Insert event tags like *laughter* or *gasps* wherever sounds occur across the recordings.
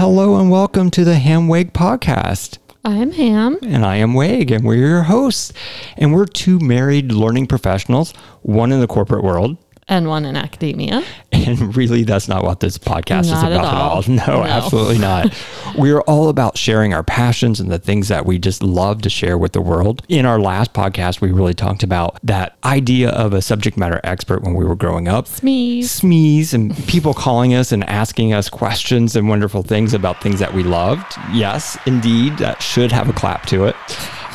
Hello and welcome to the HamWeg podcast. I'm Ham. And I am Wag, and we're your hosts. And we're two married learning professionals, one in the corporate world, and one in academia. *laughs* And really, that's not what this podcast Not is about at all. all. *laughs* No, No. absolutely not. *laughs* We're all about sharing our passions and the things that we just love to share with the world. In our last podcast, we really talked about that idea of a subject matter expert when we were growing up. Smeeze. Smeeze and people calling us and asking us questions and wonderful things about things that we loved. Yes, indeed, that should have a clap to it.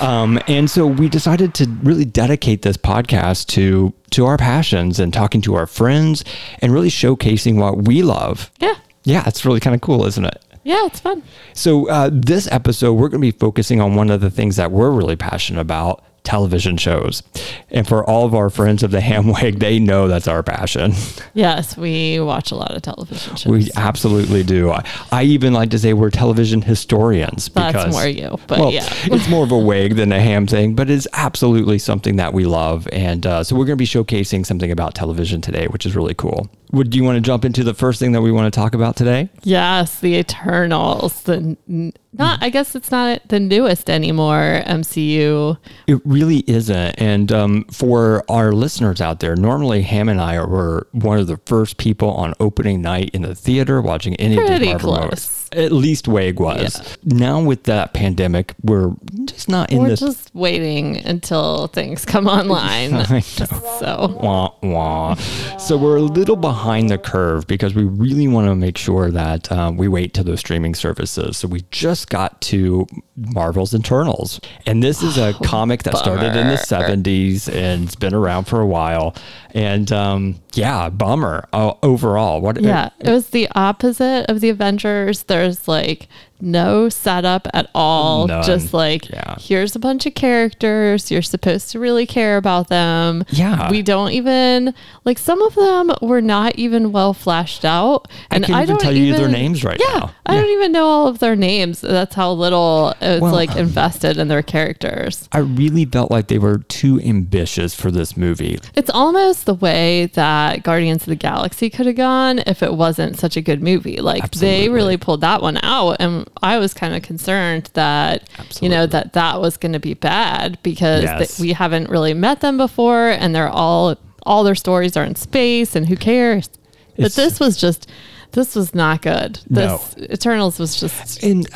Um, and so we decided to really dedicate this podcast to to our passions and talking to our friends and really showcasing what we love. Yeah. Yeah, it's really kind of cool, isn't it? Yeah, it's fun. So, uh, this episode, we're going to be focusing on one of the things that we're really passionate about television shows. And for all of our friends of the HamWeg, they know that's our passion. *laughs* Yes, we watch a lot of television shows. We absolutely do. I, I even like to say we're television historians That's because more you, but well, yeah. *laughs* it's more of a wig than a ham thing, but it's absolutely something that we love. And uh, so we're going to be showcasing something about television today, which is really cool. Would do you want to jump into the first thing that we want to talk about today? Yes, the Eternals. The not. I guess it's not the newest anymore. MCU. It really isn't. And um, for our listeners out there, normally Ham and I were one of the first people on opening night in the theater watching any of Pretty these Marvel close. movies. At least Wag was. Now with that pandemic, we're just not in We're this. just waiting until things come online. *laughs* I know. so Wah, wah. So we're a little behind the curve because we really want to make sure that um, we wait till those streaming services. So we just got to Marvel's Eternals, and this is a comic that started in the '70s and it's been around for a while. And um, yeah, bummer uh, overall. What? yeah, it was the opposite of the Avengers. Like no setup at all. None. Just like Yeah. here's a bunch of characters. You're supposed to really care about them. Yeah. We don't even like some of them were not even well fleshed out. I And I, even don't tell you their names right yeah, now. I don't even know all of their names. That's how little it's Well- like um, invested in their characters. I really felt like they were too ambitious for this movie. It's almost the way that Guardians of the Galaxy could have gone if it wasn't such a good movie. Like Absolutely. they really pulled that one out, and I was kind of concerned that you know that that was going to be bad because Yes. th- we haven't really met them before, and they're all all their stories are in space, and who cares? But this was just. This was not good. No. This Eternals was just And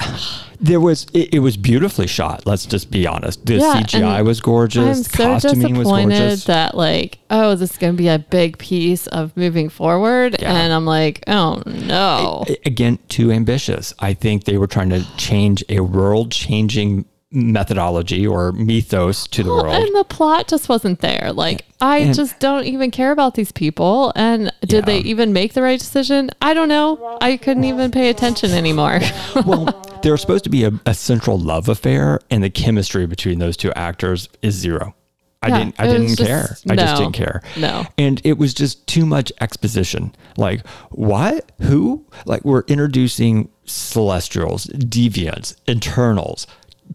there was it, it was beautifully shot. Let's just be honest. The Yeah, CGI was gorgeous. I'm the so costuming was disappointed that like, oh, this is going to be a big piece of moving forward, Yeah. and I'm like, oh no. Again, too ambitious. I think they were trying to change a world-changing methodology or mythos to the Well, *laughs* world. and the plot just wasn't there. Like, I And- just don't even care about these people. And did they even make the right decision? I don't know. I couldn't even pay attention anymore. *laughs* well, there was supposed to be a, a central love affair, and the chemistry between those two actors is zero. I Yeah, didn't. I didn't just- care. I just didn't care. No. And it was just too much exposition. Like what? Who? Like we're introducing celestials, deviants, eternals,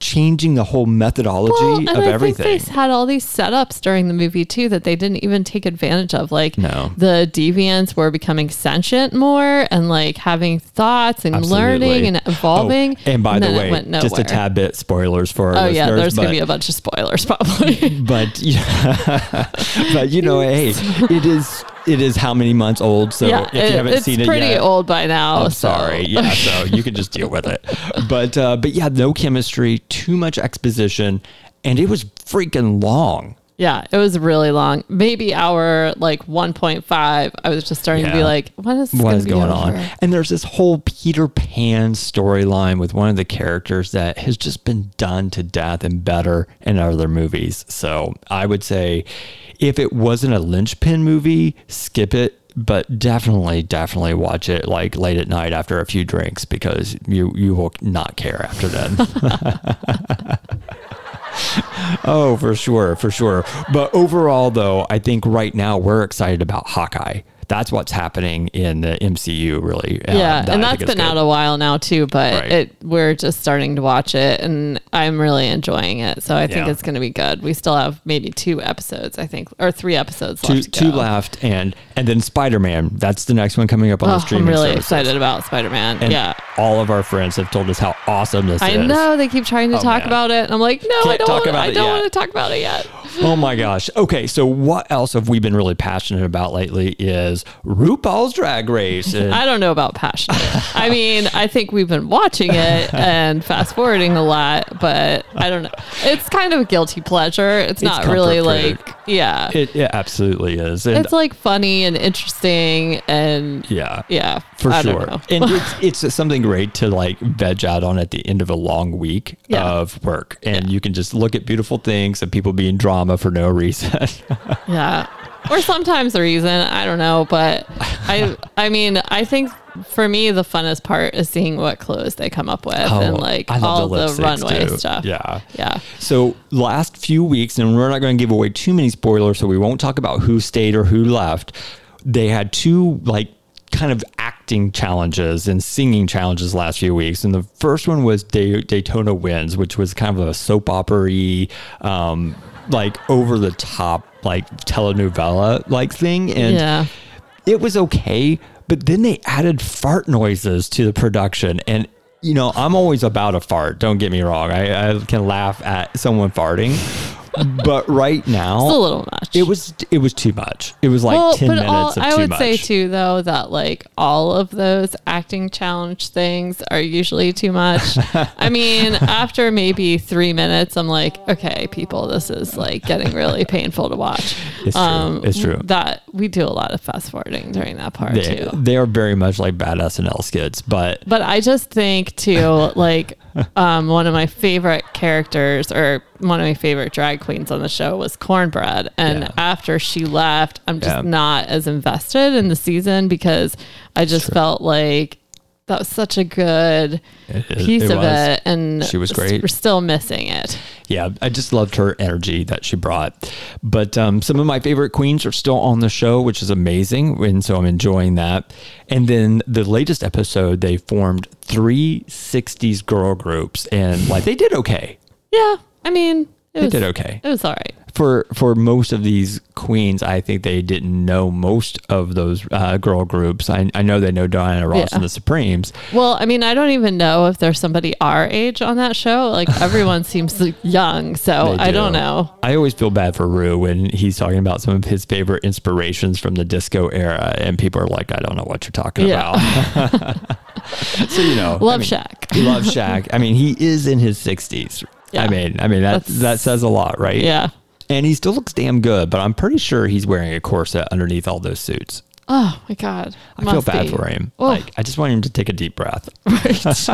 changing the whole methodology Well, and of I everything. think they had all these setups during the movie too that they didn't even take advantage of. Like No. the deviants were becoming sentient more and like having thoughts and Absolutely. learning and oh, evolving. Oh, and by the way, just a tad bit spoilers for our Oh listeners. yeah, there's but, gonna be a bunch of spoilers *laughs* probably. but yeah, *laughs* but you know, hey, *laughs* it is it is how many months old? So yeah, if you it- haven't seen it yet. it's pretty yet, old by now. I'm so- sorry. Yeah, so you can just deal with it. *laughs* But uh, but yeah, no chemistry, too much exposition, and it was freaking long. Yeah, it was really long. Maybe hour like 1.5. I was just starting to be like, when is this What is going on? And there's this whole Peter Pan storyline with one of the characters that has just been done to death and better in other movies. So I would say if it wasn't a linchpin movie, skip it. But definitely, definitely watch it like late at night after a few drinks because you you will not care after then. *laughs* Oh, for sure, for sure. But overall, though, I think right now we're excited about Hawkeye. That's what's happening in the MCU, really. Uh, yeah, that and I that's been out a while now too. But Right. it we're just starting to watch it, and I'm really enjoying it. So I think Yeah. it's going to be good. We still have maybe two episodes, I think, or three episodes two, left. To two left, and and then Spider Man. That's the next one coming up on the Oh, streaming I'm really services. excited about Spider Man. Yeah. all of our friends have told us how awesome this I is. I know they keep trying to Oh, talk man. about it, and I'm like, no, I Can't don't. Want, I don't want to talk about it yet. *gasps* Oh my gosh. Okay, so what else have we been really passionate about lately is RuPaul's Drag Race. And *laughs* I don't know about passionate. I mean, I think we've been watching it and fast forwarding a lot, but I don't know. It's kind of a guilty pleasure. It's, not really food. like, yeah. it, it absolutely is. And it's like funny and interesting and yeah. yeah, For I sure. and it's, *laughs* it's something great to like veg out on at the end of a long week Yeah. of work. And you can just look at beautiful things and people being drama for no reason. *laughs* Yeah. Or sometimes the reason, I don't know, but I I mean, I think for me the funnest part is seeing what clothes they come up with and like Oh, I love all the, lipsticks, runway too. stuff. Yeah. Yeah. So last few weeks, and we're not going to give away too many spoilers, so we won't talk about who stayed or who left. They had two like kind of acting challenges and singing challenges last few weeks, and the first one was Day- Daytona Wind, which was kind of a soap opera um, like over the top like telenovela like thing, and yeah. it was okay, but then they added fart noises to the production. And, you know, I'm always about a fart. Don't get me wrong. I, I can laugh at someone farting. But right now, It's a little much. it was it was too much. It was like well, 10 minutes all, of I too would much. say too, though, that like all of those acting challenge things are usually too much. *laughs* I mean, after maybe three minutes, I'm like, okay, people, this is like getting really painful to watch. It's true. It's true. That we do a lot of fast forwarding during that part they, too. they are very much like bad SNL skits, but But I just think too, like *laughs* um, one of my favorite characters or one of my favorite drag queens on the show was Cornbread. And Yeah. after she left, I'm just Yeah. not as invested in the season because I just felt like that was such a good It- it- piece it of was. it. And She was great. We're still missing it. yeah, I just loved her energy that she brought. But um, some of my favorite queens are still on the show, which is amazing. And so I'm enjoying that. And then the latest episode, they formed three 60s girl groups and like they did okay. Yeah. I mean, it They was, did okay. It was all right. For for most of these queens, I think they didn't know most of those uh, girl groups. I, I know they know Diana Ross Yeah. and the Supremes. Well, I mean, I don't even know if there's somebody our age on that show. Like *laughs* everyone seems young, so They I do. don't know. I always feel bad for Ru when he's talking about some of his favorite inspirations from the disco era, and people are like, "I don't know what you're talking Yeah. about." *laughs* so you know, Love I mean, Shack. Love Shack. I mean, he is in his 60s. Yeah. I mean, I mean that That's- that says a lot, right? Yeah. And he still looks damn good, but I'm pretty sure he's wearing a corset underneath all those suits. Oh my God. I feel Must bad be. for him. Oh. Like, I just want him to take a deep breath. *laughs* *laughs* Is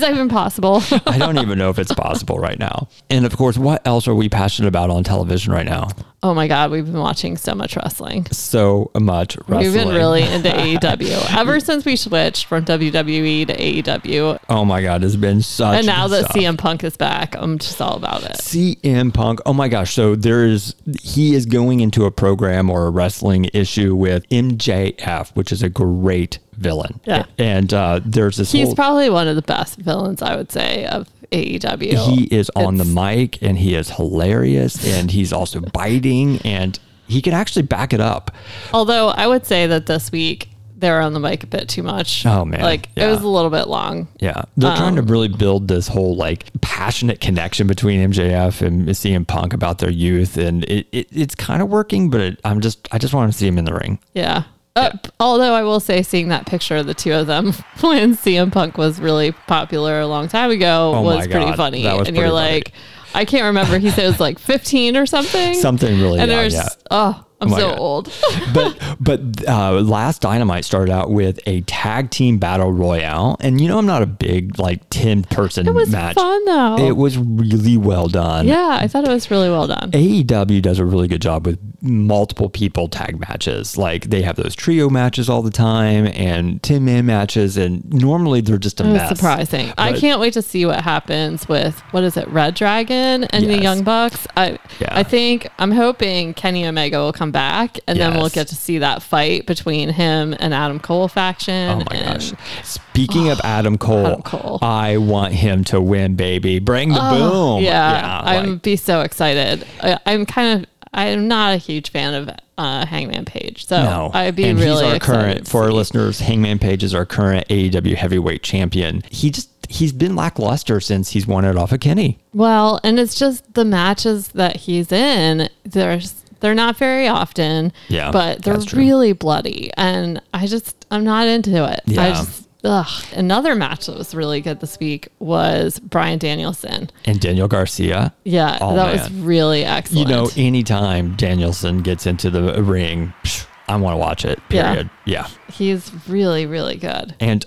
that even possible? I don't even know if it's possible right now. And of course, what else are we passionate about on television right now? Oh my God. We've been watching so much wrestling. So much wrestling. We've been really into *laughs* AEW ever since we switched from WWE to AEW. Oh my God, it's been such. And now that stuff. CM Punk is back, I'm just all about it. CM Punk. Oh my gosh. So there is, he is going into a program or a wrestling issue with MJF, which is a great villain. Yeah. And uh, there's this He's whole, probably one of the best villains, I would say, of AEW. he is on the mic and he is hilarious and he's also *laughs* biting and he can actually back it up. Although I would say that this week they were on the mic a bit too much. Oh, man. Like Yeah. it was a little bit long. Yeah. They're trying to Um, really build this whole like passionate connection between MJF and CM Punk about their youth. And it, it it's kind of working, but it, I'm just, I just want to see him in the ring. Yeah. Uh, p- although I will say, seeing that picture of the two of them *laughs* when CM Punk was really popular a long time ago Oh was pretty God, funny. was and you're funny. like, I can't remember. He said it was like 15 or something. Something really And there's, yeah. oh, I'm my so God. old. *laughs* but but uh, last Dynamite started out with a tag team battle royale, and you know I'm not a big like ten person it was match. fun though. It was really well done. yeah, I thought it was really well done. AEW does a really good job with multiple people tag matches. Like they have those trio matches all the time and 10 man matches, and normally they're just a It mess. surprising. I can't wait to see what happens with what is it, Red Dragon and the Young Bucks. I Yeah. I think I'm hoping Kenny Omega will come come back, and then we'll get to see that fight between him and Adam Cole faction. Oh my and- gosh. Speaking of Adam Cole, *sighs* Adam Cole. Oh, I want him to win, baby. Bring the boom. Yeah, I'm like- be so excited. I, I'm kind of I'm not a huge fan of uh, Hangman Page, so no. I'd be and really he's our excited current for our listeners, Hangman Page is our current AEW heavyweight champion. He just he's been lackluster since he's won it off of Kenny. Well, and it's just the matches that he's in. There's they're not very often. Yeah, but they're really bloody, and I just I'm not into it. I Yeah. just. Ugh. Another match that was really good this week was Bryan Danielson. And Daniel Garcia. Yeah, Oh, that was really excellent. You know, anytime Danielson gets into the ring, psh, I want to watch it. Yeah. Period. yeah. he's really, really good. And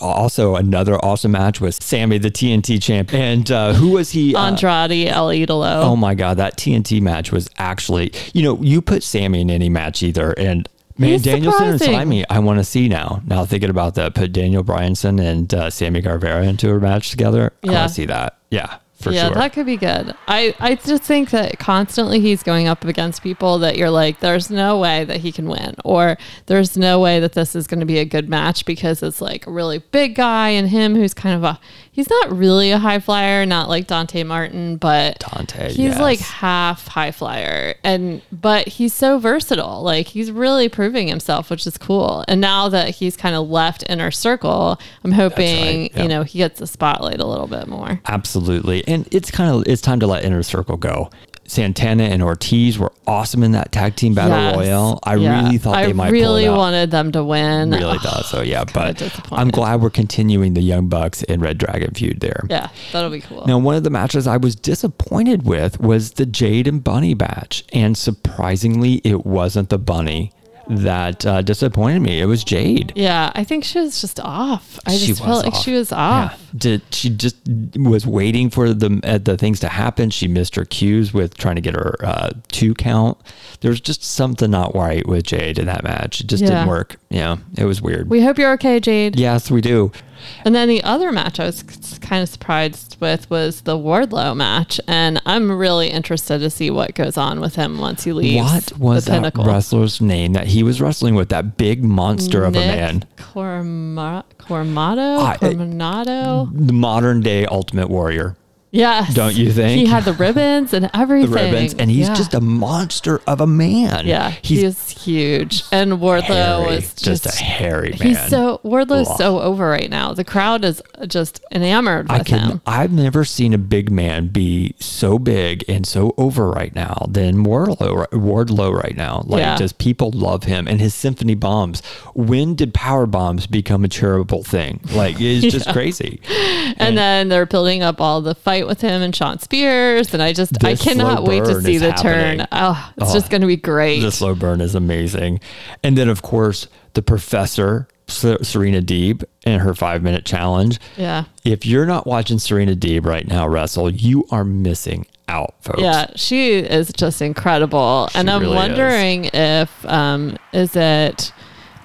also another awesome match was Sammy, the TNT champ. And uh, who was he? Uh, Andrade El Idolo. oh my God, that TNT match was actually, you know, you put Sammy in any match either. And man, He's Danielson and. Slimy, I want to see now. Now thinking about that, put Daniel Bryanson and uh, Sammy Guevara into a match together. I Yeah. want to see that. Yeah, for yeah, sure. that could be good. I, I just think that constantly he's going up against people that you're like, there's no way that he can win, or there's no way that this is going to be a good match because it's like a really big guy and him who's kind of a, he's not really a high flyer, not like Dante Martin, but Dante, he's yes. like half high flyer. And, but he's so versatile. Like he's really proving himself, which is cool. And now that he's kind of left inner circle, I'm hoping, yeah. you know, he gets the spotlight a little bit more. Absolutely. And it's kind of it's time to let Inner Circle go. Santana and Ortiz were awesome in that tag team battle Yes. royale. I Yeah. really thought they might. I really pull it out. wanted them to win. really thought so, yeah. *sighs* But. I'm glad we're continuing the Young Bucks and Red Dragon feud there. Yeah, that'll be cool. Now, one of the matches I was disappointed with was the Jade and Bunny match. And surprisingly, it wasn't the Bunny that uh, disappointed me. It was Jade. Yeah, I think she was just off. I She just felt like off. she was off. Yeah. Did she just was waiting for the uh, the things to happen? She missed her cues with trying to get her uh, two count. There was just something not right with Jade in that match. It just Yeah. didn't work. Yeah, it was weird. We hope you're okay, Jade. yes, we do. And then the other match I was kind of surprised with was the Wardlow match, and I'm really interested to see what goes on with him once he leaves. What was the that pinnacle? wrestler's name that he was wrestling with? That big monster of a man. Corma- Cormado, I- eh, Cormanado. The modern day Ultimate Warrior. Yes, Don't you think? he had the ribbons and everything? *laughs* The ribbons, and he's Yeah. just a monster of a man. Yeah, he's he is huge, and Wardlow is just, just, a hairy man. He's so Wardlow's Ugh. so over right now. The crowd is just enamored I with can. him. I've never seen a big man be so big and so over right now than Wardlow. Wardlow right now, like Yeah. just people love him and his symphony bombs. When did power bombs become a charitable thing? Like it's *laughs* just crazy. And then they're building up all the fight with him and Shawn Spears, and I just I cannot wait to see the happening. turn. Oh, it's just going to be great. The slow burn is amazing, and then of course the professor Serena Deeb and her five minute challenge. yeah. If you're not watching Serena Deeb right now wrestle, you are missing out, folks. Yeah, she is just incredible. and I'm really is. wondering if um is it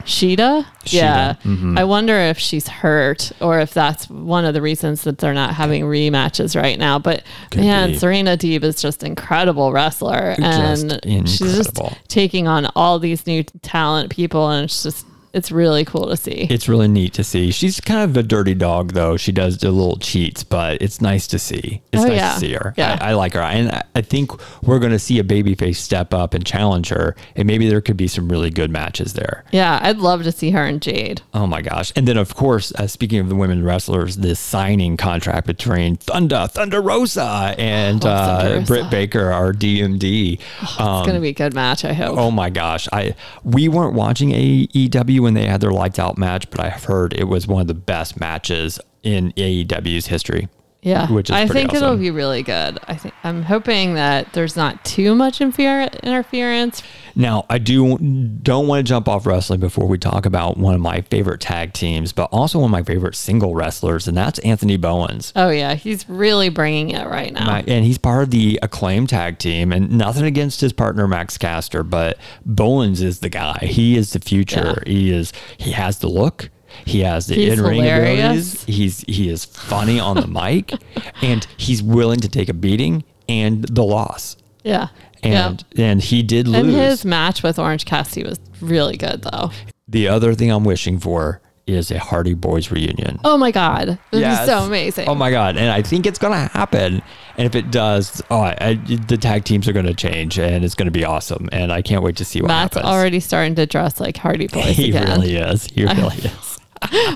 Sheeta? Yeah. mm-hmm. I wonder if she's hurt or if that's one of the reasons that they're not having rematches right now. But Could man, be. Serena Deeb is just incredible wrestler Just and she's just taking on all these new talent people and it's just it's really cool to see. It's really neat to see. She's kind of a dirty dog, though. She does do little cheats, but it's nice to see. It's Oh, nice yeah. to see her. Yeah. I, I like her. And I- I think we're going to see a babyface step up and challenge her. And maybe there could be some really good matches there. yeah, I'd love to see her and Jade. Oh my gosh. And then, of course, uh, speaking of the women wrestlers, this signing contract between Thunder, Thunder Rosa, and Oh, uh, Rosa. Britt Baker, our DMD. It's going to be a good match, I hope. Oh my gosh. I we weren't watching AEW when they had their lights out match, but I've heard it was one of the best matches in AEW's history. Yeah, which is I think it'll be really good. I think I'm hoping that there's not too much infer- interference. Now, I do don't want to jump off wrestling before we talk about one of my favorite tag teams, but also one of my favorite single wrestlers, and that's Anthony Bowens. Oh yeah, he's really bringing it right now. My- and he's part of the acclaim tag team and nothing against his partner Max Caster, but Bowens is the guy. He is the future. He is he has the look. He has the He's in-ring hilarious. abilities. He's he is funny on the mic *laughs* and he's willing to take a beating and the loss. yeah, and and he did lose. And his match with Orange Cassidy was really good, though. the other thing I'm wishing for is a Hardy Boys reunion. Oh my God. This Yes. is so amazing. Oh my god! And I think it's gonna happen. And if it does, oh, I, the tag teams are gonna change, and it's gonna be awesome. And I can't wait to see what Matt's happens. already starting to dress like Hardy *laughs* Boys he again. really is. He *laughs* really is.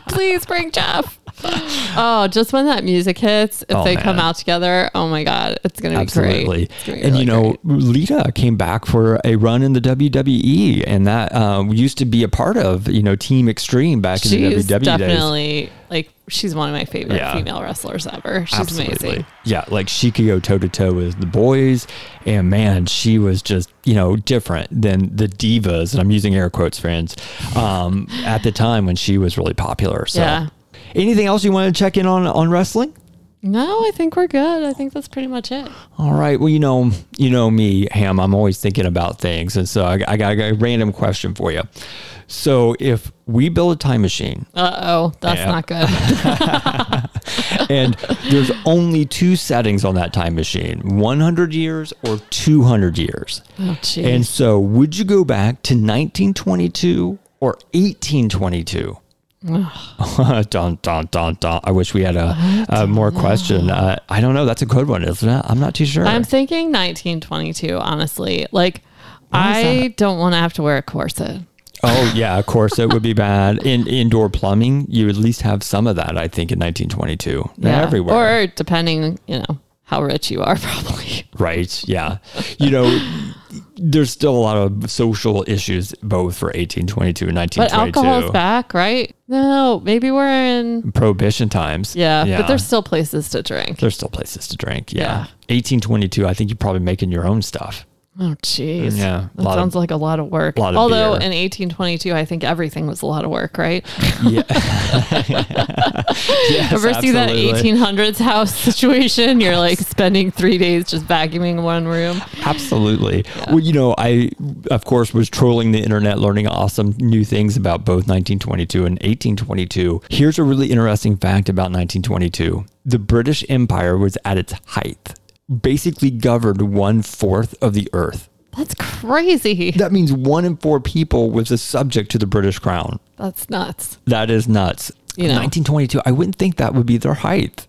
Please bring Jeff. *laughs* Oh, just when that music hits, if Oh, they come out together, oh my God, it's going to be Absolutely. great. It's And really you know, great. Lita came back for a run in the WWE, and that um, used to be a part of you know Team Extreme back in the WWE days. definitely like, she's one of my favorite Yeah. female wrestlers ever. She's amazing. Yeah, like she could go toe to toe with the boys, and man, she was just you know different than the divas, and I'm using air quotes, friends, um, at the time when she was really popular. So, Yeah. Anything else you want to check in on on wrestling? No, I think we're good. I think that's pretty much it. All right. Well, you know, you know me, Ham. I'm always thinking about things, and so I, I got a random question for you. So, if we build a time machine Uh oh, that's Yeah. not good. *laughs* and there's only two settings on that time machine 100 years or 200 years. Oh. And so, would you go back to 1922 or 1822? *laughs* dun, dun, dun, dun. I wish we had a, a more question. Uh, I don't know. That's a good one, isn't it? I'm not too sure. I'm thinking 1922, honestly. Like, I don't want to have to wear a corset. oh, *laughs* yeah, of course, it would be bad. In indoor plumbing, you at least have some of that, I think, in 1922. Yeah. Everywhere. Or depending, you know, how rich you are, *laughs* probably. Right. Yeah. You know, there's still a lot of social issues both for 1822 and 1922. But 1922. alcohol's back, right? No, maybe we're in. Prohibition times. Yeah, but there's still places to drink. there's still places to drink. Yeah. Yeah. 1822, I think you're probably making your own stuff. Oh, jeez. Yeah, That lot of- sounds like a lot of work. lot of Although beer. in 1822, I think everything was a lot of work, right? *laughs* Yeah. *laughs* yes, Ever see that 1800s house situation? You're like spending three days just vacuuming one room. Absolutely. Well, you know, I, of course, was trolling the internet, learning awesome new things about both 1922 and 1822. Here's a really interesting fact about 1922 the British Empire was at its height, basically governed one fourth of the earth. That's crazy. That means one in four people was a subject to the British crown. That's nuts. That is nuts. You know. 1922, I wouldn't think that would be their height.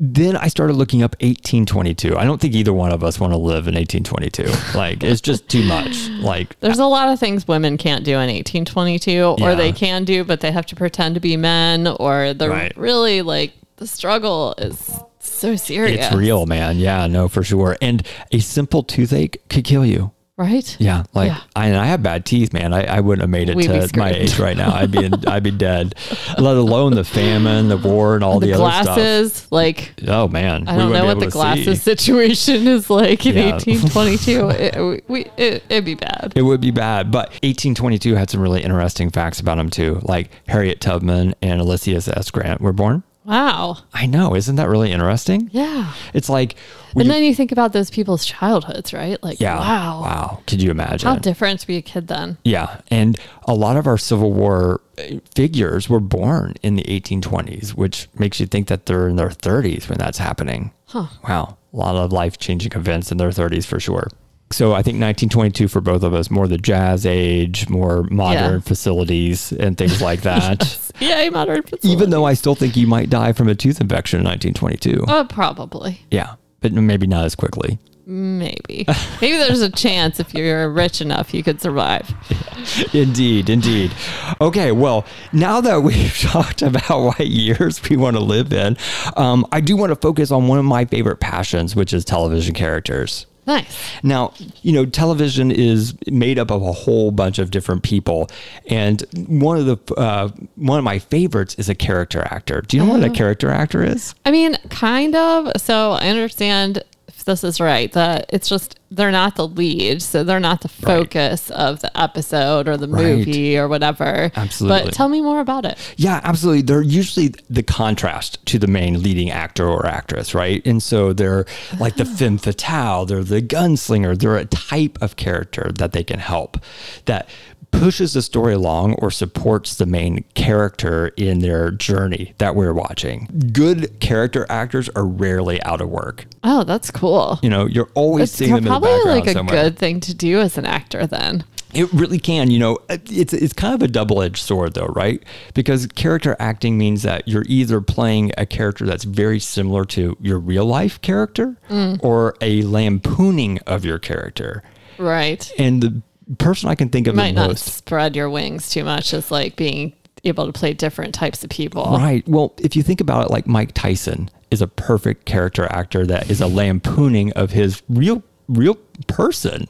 Then I started looking up 1822. I don't think either one of us want to live in 1822. *laughs* like, it's just too much. Like, There's a lot of things women can't do in 1822, Yeah. or they can do, but they have to pretend to be men, or they're Right. really like the struggle is so serious. it's real, man. Yeah, no, for sure. And a simple toothache could kill you. right? Yeah, like Yeah. I, and I have bad teeth, man. I, I wouldn't have made it We'd to my age right now. I'd be in, I'd be *laughs* dead. Let alone the famine, the war, and all the, The other stuff. glasses, like Oh man, I don't know what the glasses situation is like in Yeah. 1822. *laughs* it, we, it, it'd be bad. It would be bad, but 1822 had some really interesting facts about him too. Like Harriet Tubman and Ulysses S. Grant were born. Wow. I know, isn't that really interesting? Yeah. It's like, And you- then you think about those people's childhoods, right? Like, yeah, wow. wow. Could you imagine? How different to be a kid then. Yeah, and a lot of our Civil War uh, figures were born in the 1820s, which makes you think that they're in their 30s when that's happening. Huh. Wow, a lot of life-changing events in their 30s for sure. So I think 1922 for both of us, more the jazz age, more modern Yeah. facilities and things like *laughs* that. Yay, modern facility. Even though I still think you might die from a tooth infection in 1922. Uh, probably. Yeah, but maybe not as quickly. Maybe. Maybe there's a chance if you're rich enough you could survive. *laughs* Indeed, indeed. Okay, well, now that *laughs* we've talked about what years we want to live in, um, I do want to focus on one of my favorite passions, which is television characters. Nice. Now, you know, television is made up of a whole bunch of different people, and one of the uh, one of my favorites is a character actor. Do you know what a character actor is? I mean, kind of. So I understand if this is right that it's just they're not the lead, so they're not the focus of the episode or the Right. movie or whatever. Absolutely. But tell me more about it. Yeah, absolutely. They're usually the contrast to the main leading actor or actress, right? And so they're like the femme ah. fatale, they're the gunslinger, they're a type of character that they can help that pushes the story along or supports the main character in their journey that we're watching. Good character actors are rarely out of work. Oh, that's cool. You know, you're always It's seeing them in the probably background like a somewhere. good thing to do as an actor then. It really can. You know, it's it's kind of a double edged sword, though, right? Because character acting means that you're either playing a character that's very similar to your real life character, Mm. or a lampooning of your character. Right. And the person I can think of You might the not most. spread your wings too much as like being able to play different types of people. Right. Well, if you think about it, like Mike Tyson is a perfect character actor that is a lampooning of his real real person.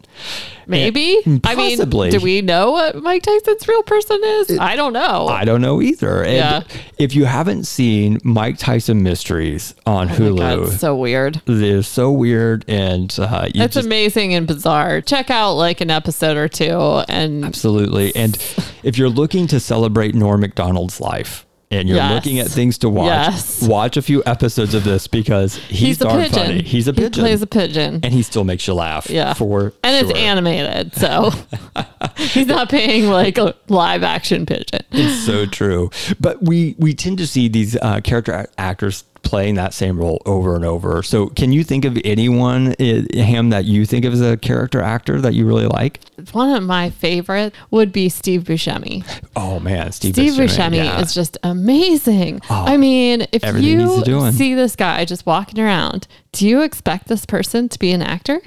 Maybe. I mean, do we know what Mike Tyson's real person is? I don't know. I don't know either. And Yeah. if you haven't seen Mike Tyson Mysteries on Oh Hulu, God, it's so weird. they're so weird and uh, It's just, amazing and bizarre. Check out like an episode or two and absolutely. And *laughs* if you're looking to celebrate Norm Macdonald's life and you're Yes. looking at things to watch, Yes. watch a few episodes of this because he's, he's, a darn pigeon. funny. He's a pigeon. He plays a pigeon. and he still makes you laugh. Yeah. For and sure. it's animated, so *laughs* he's not paying like a live action pigeon. It's so true. But we we tend to see these uh, character actors playing that same role over and over. So can you think of anyone, eh, him, that you think of as a character actor that you really like? One of my favorite would be Steve Buscemi. Oh man, Steve, Steve Buscemi, Buscemi yeah. Oh, is just amazing. Oh, I mean, if you see this guy just walking around, do you expect this person to be an actor?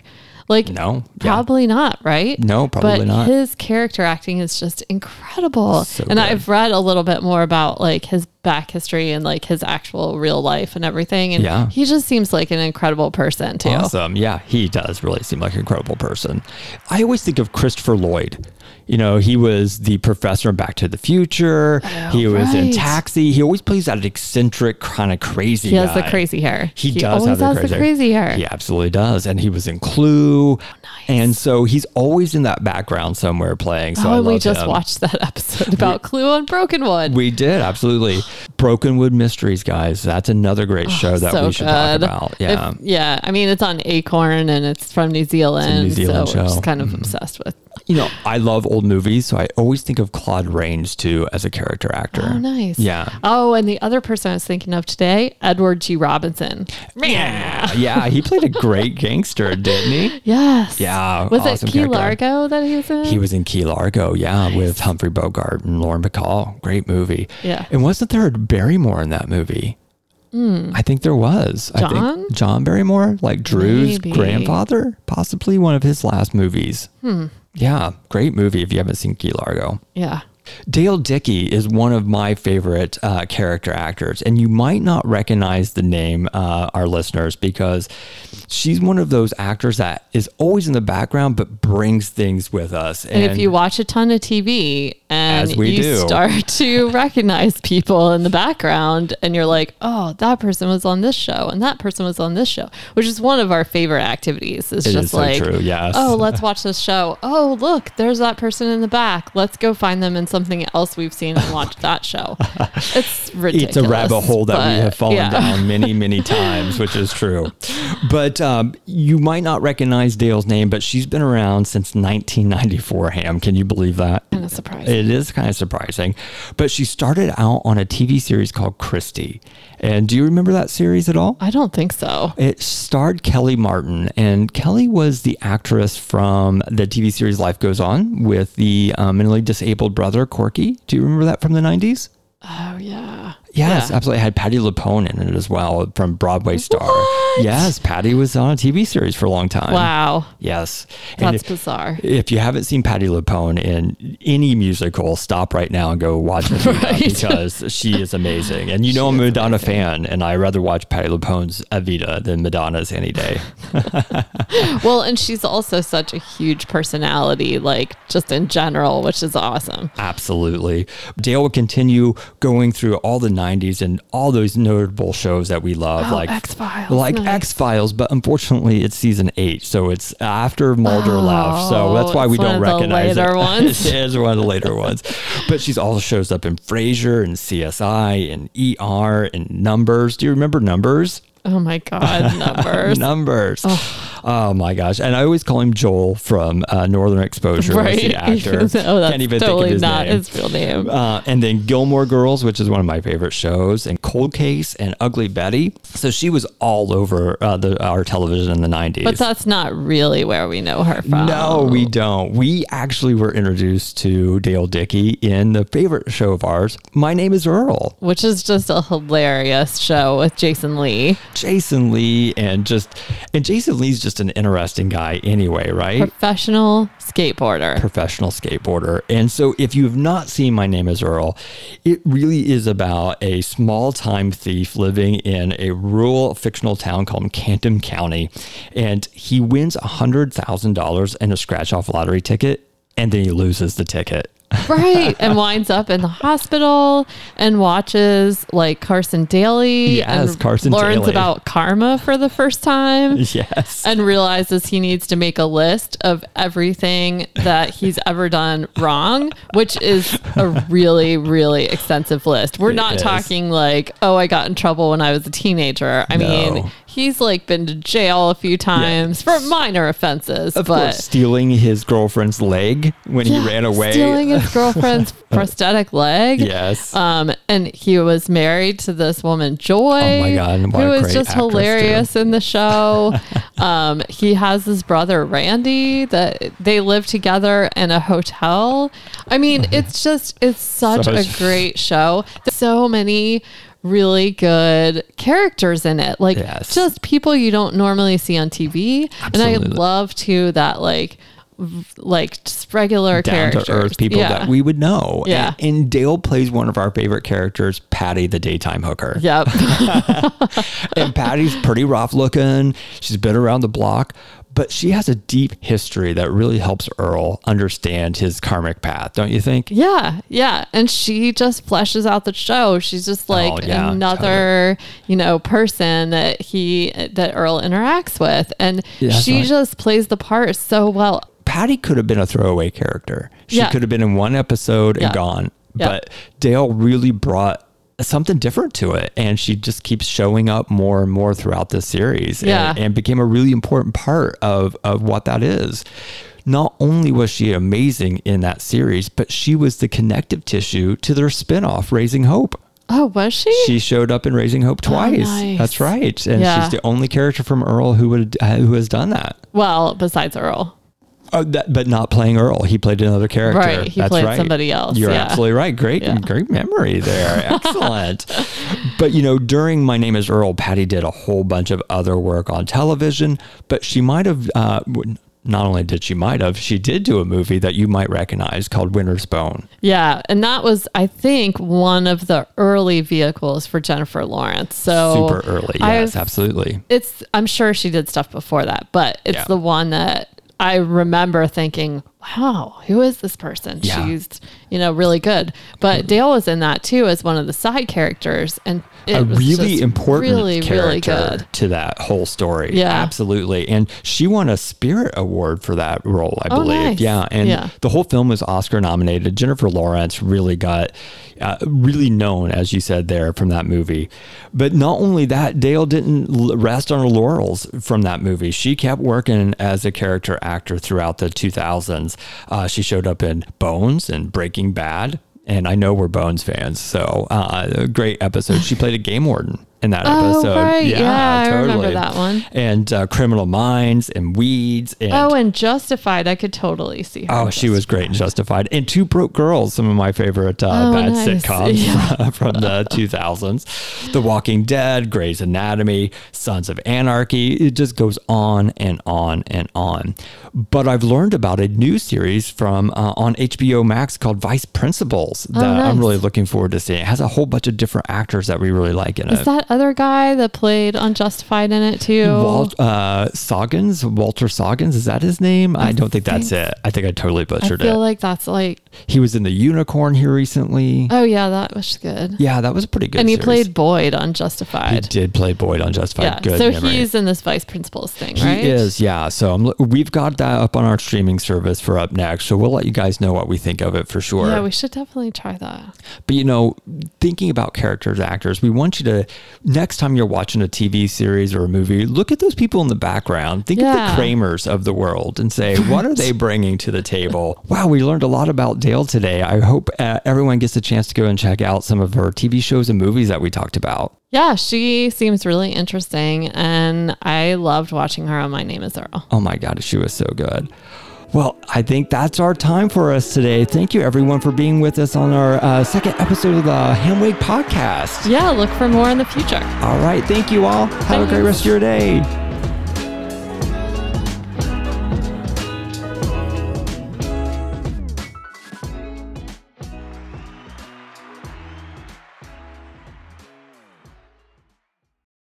Like, No, yeah. probably not, right? No, probably but not. His character acting is just incredible. So and good. I've read a little bit more about like his back history and like his actual real life and everything. And Yeah. he just seems like an incredible person too. Awesome. Yeah, he does really seem like an incredible person. I always think of Christopher Lloyd. You know, he was the professor in Back to the Future. Oh, he was in. Taxi. He always plays that eccentric, kind of crazy He has the crazy hair. He, does always have the has crazy, the crazy hair. He absolutely does. And he was in Clue. Oh, nice. And so he's always in that background somewhere playing. So oh, I we just him. watched that *laughs* episode about Clue on Brokenwood. We did, absolutely. *sighs* Brokenwood Mysteries, guys. That's another great show that Oh, so we should good. talk about. If- Yeah. yeah. I mean, it's on Acorn and it's from New Zealand. New Zealand so we're show. just kind of Mhm. obsessed with. you know, I love old movies, so I always think of Claude Rains too as a character actor. Oh, nice. Yeah. Oh, and the other person I was thinking of today, Edward G. Robinson. Yeah, yeah, he played a great *laughs* gangster, didn't he? Yes. Yeah, Was awesome it Key character. Largo that he was in? He was in Key Largo, yeah, with Humphrey Bogart and Lauren Bacall. Great movie. Yeah. And wasn't there a Barrymore in that movie? I think there was. I. John? think John Barrymore, like Drew's Maybe. grandfather, possibly one of his last movies. Hmm. Yeah, great movie if you haven't seen Key Largo. Yeah. Dale Dickey is one of my favorite uh, character actors, and you might not recognize the name, uh, our listeners, because she's one of those actors that is always in the background but brings things with us. And, if you watch a ton of TV and we you do. start *laughs* to recognize people in the background and you're like, oh, that person was on this show and that person was on this show, which is one of our favorite activities. It's It just is so like, true, yes. oh, let's *laughs* watch this show. Oh, look, there's that person in the back. Let's go find them in something else we've seen and watched that show. *laughs* It's ridiculous. it's a rabbit hole that we have fallen yeah. down many, *laughs* many times, which is true. But um, you might not recognize Dale's name, but she's been around since 1994. Ham, can you believe that? Kind of surprising. It is kind of surprising. But she started out on a TV series called Christy. And do you remember that series at all? I don't think so. It starred Kellie Martin, and Kellie was the actress from the TV series Life Goes On with the um, mentally disabled brother Corky. Do you remember that from the 90s? Oh, yeah. Yes, Yeah. absolutely. It had Patti LuPone in it as well from Broadway Star. What? Yes, Patti was on a TV series for a long time. Wow. Yes. And That's if, bizarre. if you haven't seen Patti LuPone in any musical, stop right now and go watch Evita *laughs* Right. because she is amazing. And you know I'm a Madonna fan, and I rather watch Patti LuPone's Evita than Madonna's any day. *laughs* *laughs* Well, and she's also such a huge personality, like just in general, which is awesome. Absolutely. Dale will continue going through all the 90s and all those notable shows that we love, Oh, like X-Files, like nice. X Files. But unfortunately, it's season eight, so it's after Mulder left. So that's why Oh, we don't recognize later it. *laughs* ones. it is one of the later ones. But she's also shows up in Frasier and CSI and ER and Numbers. Do you remember Numbers? *laughs* Oh my God, *laughs* numbers. Numbers. Oh my gosh! And I always call him Joel from uh, Northern Exposure. Right. the *laughs* actor. oh, that's Can't even totally think of his not name. his real name. Uh, and then Gilmore Girls, which is one of my favorite shows, and Cold Case and Ugly Betty. So she was all over uh, the, our television in the 90s. but that's not really where we know her from. no, we don't. We actually were introduced to Dale Dickey in the favorite show of ours, My Name is Earl. Which is just a hilarious show with Jason Lee. Jason Lee and just and Jason Lee's just an interesting guy anyway, right? Professional skateboarder. professional skateboarder. And so, if you have not seen My Name is Earl, it really is about a small time thief living in a rural fictional town called Camden County. And he wins $100,000 in a scratch off lottery ticket, and then he loses the ticket. Right. And winds up in the hospital and watches like Carson Daly Yes, and Carson learns Daly. about karma for the first time. *laughs* Yes. and realizes he needs to make a list of everything that he's ever done wrong, which is a really, really extensive list. We're It not is. talking like, oh, I got in trouble when I was a teenager. I No. mean, he's like been to jail a few times for minor offenses, of but course, stealing his girlfriend's leg when he ran away. stealing his *laughs* girlfriend's prosthetic leg. yes. Um, and he was married to this woman, Joy. Oh my God, who was just hilarious in the show. *laughs* um, he has his brother Randy that they live together in a hotel. I mean, it's just it's such a great show. There's so many really good characters in it like Yes. just people you don't normally see on tv and i love too that like like just regular down characters to earth people Yeah. that we would know. Yeah. And, and Dale plays one of our favorite characters, Patty the daytime hooker. Yep. *laughs* And Patty's pretty rough looking. She's been around the block, but she has a deep history that really helps Earl understand his karmic path, don't you think? Yeah, yeah. And she just fleshes out the show. She's just oh, like Oh, yeah, another, you know, person that he that Earl interacts with. And Yeah, she right. just plays the part so well. Patty could have been a throwaway character. She Yeah. could have been in one episode and gone. But Dale really brought something different to it. And she just keeps showing up more and more throughout this series Yeah. and, and became a really important part of, of what that is. Not only was she amazing in that series, but she was the connective tissue to their spinoff, Raising Hope. Oh, was she? She showed up in Raising Hope oh, twice. nice. That's right. And Yeah. she's the only character from Earl who would who has done that. well, besides Earl. Oh, that, but not playing Earl. He played another character. Right, he That's played right. somebody else, You're yeah. absolutely right. Great, Yeah. great memory there. *laughs* Excellent. but you know, during My Name Is Earl, Patty did a whole bunch of other work on television. But she might have. Uh, not only did she might have, she did do a movie that you might recognize called Winter's Bone. Yeah, and that was, I think, one of the early vehicles for Jennifer Lawrence. So Super early. I've- Yes, absolutely. it's I'm sure she did stuff before that, but it's Yeah. the one that I remember thinking, wow, who is this person? Yeah. She's, you know, really good. But Dale was in that too as one of the side characters and it a really important really, really character good. to that whole story. Yeah. absolutely. And she won a Spirit Award for that role, I Oh, believe. nice. Yeah, and Yeah. the whole film was Oscar nominated. Jennifer Lawrence really got uh, really known, as you said there, from that movie. But not only that, Dale didn't rest on her laurels from that movie. She kept working as a character actor throughout the 2000s. Uh, she showed up in Bones and Breaking Bad. And I know we're Bones fans, so uh, great episode. She played a game warden in that Oh, episode. right. Yeah, I remember that one. And uh, Criminal Minds and Weeds. And, Oh, and Justified, I could totally see her. Oh, in she was great and justified. And Two Broke Girls, some of my favorite uh, Oh, bad nice. sitcoms *laughs* Yeah. *laughs* from the *laughs* 2000s. The Walking Dead, Grey's Anatomy, Sons of Anarchy. It just goes on and on and on. But I've learned about a new series from uh, on HBO Max called Vice Principals that I'm Oh, really looking forward to seeing. It has a whole bunch of different actors that we really like in Is it. that other guy that played Unjustified in it too? Walt uh, Soggins, Walter Soggins, is that his name? I, don't think that's it. I think I totally butchered it. I feel it. like that's like He was in the Unicorn here recently. Oh yeah, that was good. Yeah, that was a pretty good. and he series. played Boyd on Justified. He did play Boyd on Justified. yeah. Good so memory. he's in this vice principals thing, right? He is, yeah. So I'm, we've got that up on our streaming service for up next. So we'll let you guys know what we think of it for sure. Yeah, we should definitely try that. But you know, thinking about characters, actors, we want you to next time you're watching a TV series or a movie, look at those people in the background. Think of the Kramers of the world and say, what are they *laughs* bringing to the table? Wow, we learned a lot about Dale today. I hope uh, everyone gets a chance to go and check out some of her TV shows and movies that we talked about. Yeah, she seems really interesting, and I loved watching her on My Name Is Earl. Oh my God, she was so good. Well, I think that's our time for us today. Thank you, everyone, for being with us on our uh, second episode of the HamWeg podcast. Yeah, look for more in the future. All right. Thank you all. Have a great rest of your day.